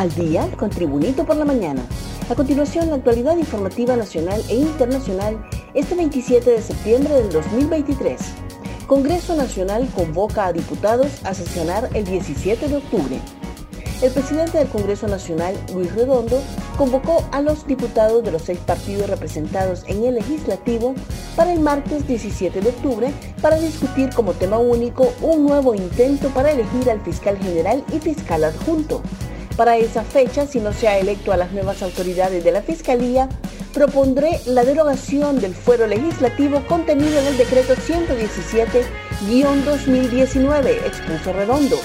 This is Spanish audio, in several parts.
Al día con Tribunito por la mañana. A continuación, la actualidad informativa nacional e internacional este 27 de septiembre del 2023. Congreso Nacional convoca a diputados a sesionar el 17 de octubre. El presidente del Congreso Nacional, Luis Redondo, convocó a los diputados de los seis partidos representados en el legislativo para el martes 17 de octubre para discutir como tema único un nuevo intento para elegir al fiscal general y fiscal adjunto. Para esa fecha, si no se ha electo a las nuevas autoridades de la Fiscalía, propondré la derogación del fuero legislativo contenido en el decreto 117-2019, expuso Redondo.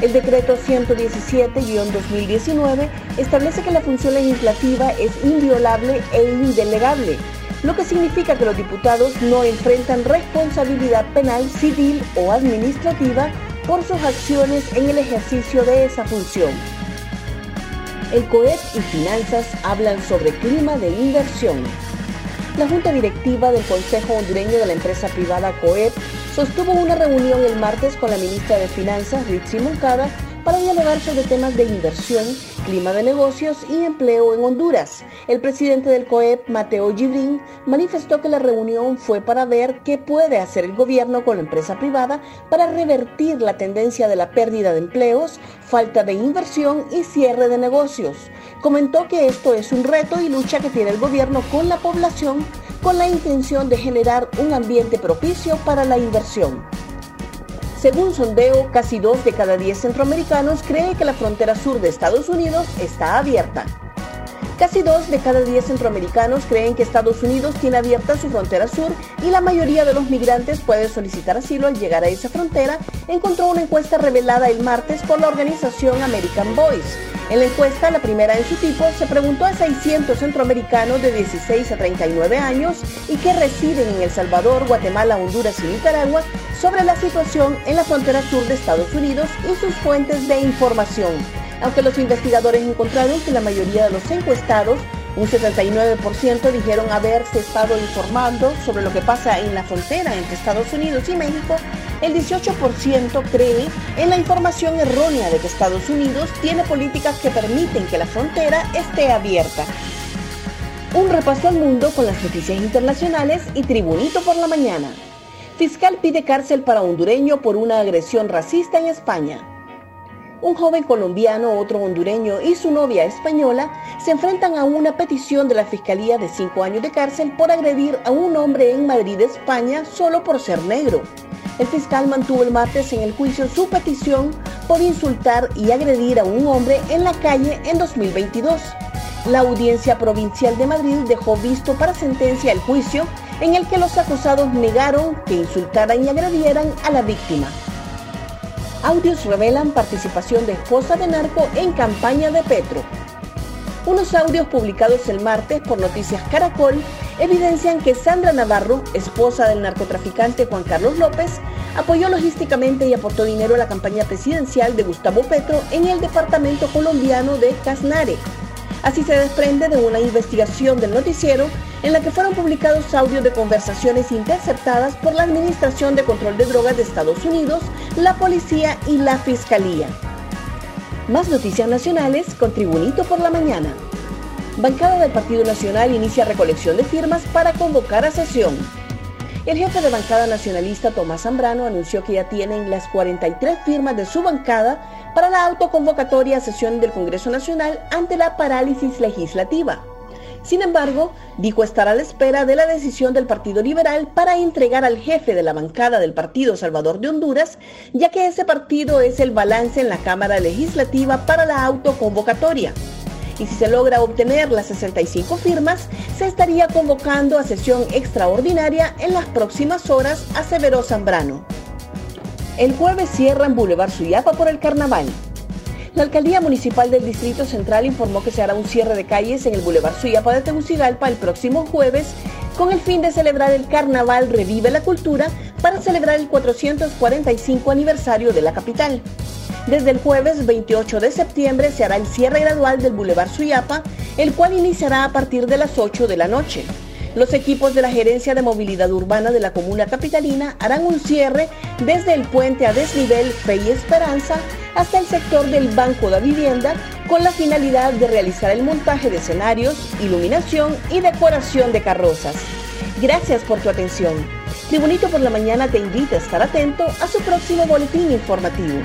El decreto 117-2019 establece que la función legislativa es inviolable e indelegable, lo que significa que los diputados no enfrentan responsabilidad penal, civil o administrativa por sus acciones en el ejercicio de esa función. El COEP y Finanzas hablan sobre clima de inversión. La Junta Directiva del Consejo Hondureño de la empresa privada COEP sostuvo una reunión el martes con la ministra de Finanzas, Ritzi Moncada, para dialogar sobre temas de inversión, clima de negocios y empleo en Honduras. El presidente del COEP, Mateo Gibrín, manifestó que la reunión fue para ver qué puede hacer el gobierno con la empresa privada para revertir la tendencia de la pérdida de empleos, falta de inversión y cierre de negocios. Comentó que esto es un reto y lucha que tiene el gobierno con la población con la intención de generar un ambiente propicio para la inversión. Según sondeo, casi dos de cada diez centroamericanos creen que la frontera sur de Estados Unidos está abierta. Casi dos de cada diez centroamericanos creen que Estados Unidos tiene abierta su frontera sur y la mayoría de los migrantes puede solicitar asilo al llegar a esa frontera, encontró una encuesta revelada el martes por la organización American Voice. En la encuesta, la primera en su tipo, se preguntó a 600 centroamericanos de 16 a 39 años y que residen en El Salvador, Guatemala, Honduras y Nicaragua sobre la situación en la frontera sur de Estados Unidos y sus fuentes de información. Aunque los investigadores encontraron que la mayoría de los encuestados un 79% dijeron haberse estado informando sobre lo que pasa en la frontera entre Estados Unidos y México. El 18% cree en la información errónea de que Estados Unidos tiene políticas que permiten que la frontera esté abierta. Un repaso al mundo con las noticias internacionales y Tribunito por la mañana. Fiscal pide cárcel para hondureño por una agresión racista en España un joven colombiano, otro hondureño y su novia española se enfrentan a una petición de la Fiscalía de cinco años de cárcel por agredir a un hombre en Madrid, España, solo por ser negro. El fiscal mantuvo el martes en el juicio su petición por insultar y agredir a un hombre en la calle en 2022. La audiencia provincial de Madrid dejó visto para sentencia el juicio en el que los acusados negaron que insultaran y agredieran a la víctima. Audios revelan participación de esposa de narco en campaña de Petro. Unos audios publicados el martes por Noticias Caracol evidencian que Sandra Navarro, esposa del narcotraficante Juan Carlos López, apoyó logísticamente y aportó dinero a la campaña presidencial de Gustavo Petro en el departamento colombiano de Casnare. Así se desprende de una investigación del noticiero en la que fueron publicados audios de conversaciones interceptadas por la Administración de Control de Drogas de Estados Unidos, la Policía y la Fiscalía. Más noticias nacionales con Tribunito por la Mañana. Bancada del Partido Nacional inicia recolección de firmas para convocar a sesión. El jefe de bancada nacionalista Tomás Zambrano anunció que ya tienen las 43 firmas de su bancada para la autoconvocatoria a sesión del Congreso Nacional ante la parálisis legislativa. Sin embargo, dijo estar a la espera de la decisión del Partido Liberal para entregar al jefe de la bancada del Partido Salvador de Honduras, ya que ese partido es el balance en la Cámara Legislativa para la autoconvocatoria. Y si se logra obtener las 65 firmas, se estaría convocando a sesión extraordinaria en las próximas horas, aseveró Zambrano. El jueves cierran Boulevard Suyapa por el carnaval. La Alcaldía Municipal del Distrito Central informó que se hará un cierre de calles en el Boulevard Suyapa de Tegucigalpa el próximo jueves con el fin de celebrar el Carnaval Revive la Cultura para celebrar el 445 aniversario de la capital. Desde el jueves 28 de septiembre se hará el cierre gradual del Boulevard Suyapa, el cual iniciará a partir de las 8 de la noche. Los equipos de la Gerencia de Movilidad Urbana de la Comuna Capitalina harán un cierre desde el puente a desnivel Fe y Esperanza hasta el sector del Banco de Vivienda con la finalidad de realizar el montaje de escenarios, iluminación y decoración de carrozas. Gracias por tu atención. Tribunito por la Mañana te invita a estar atento a su próximo boletín informativo.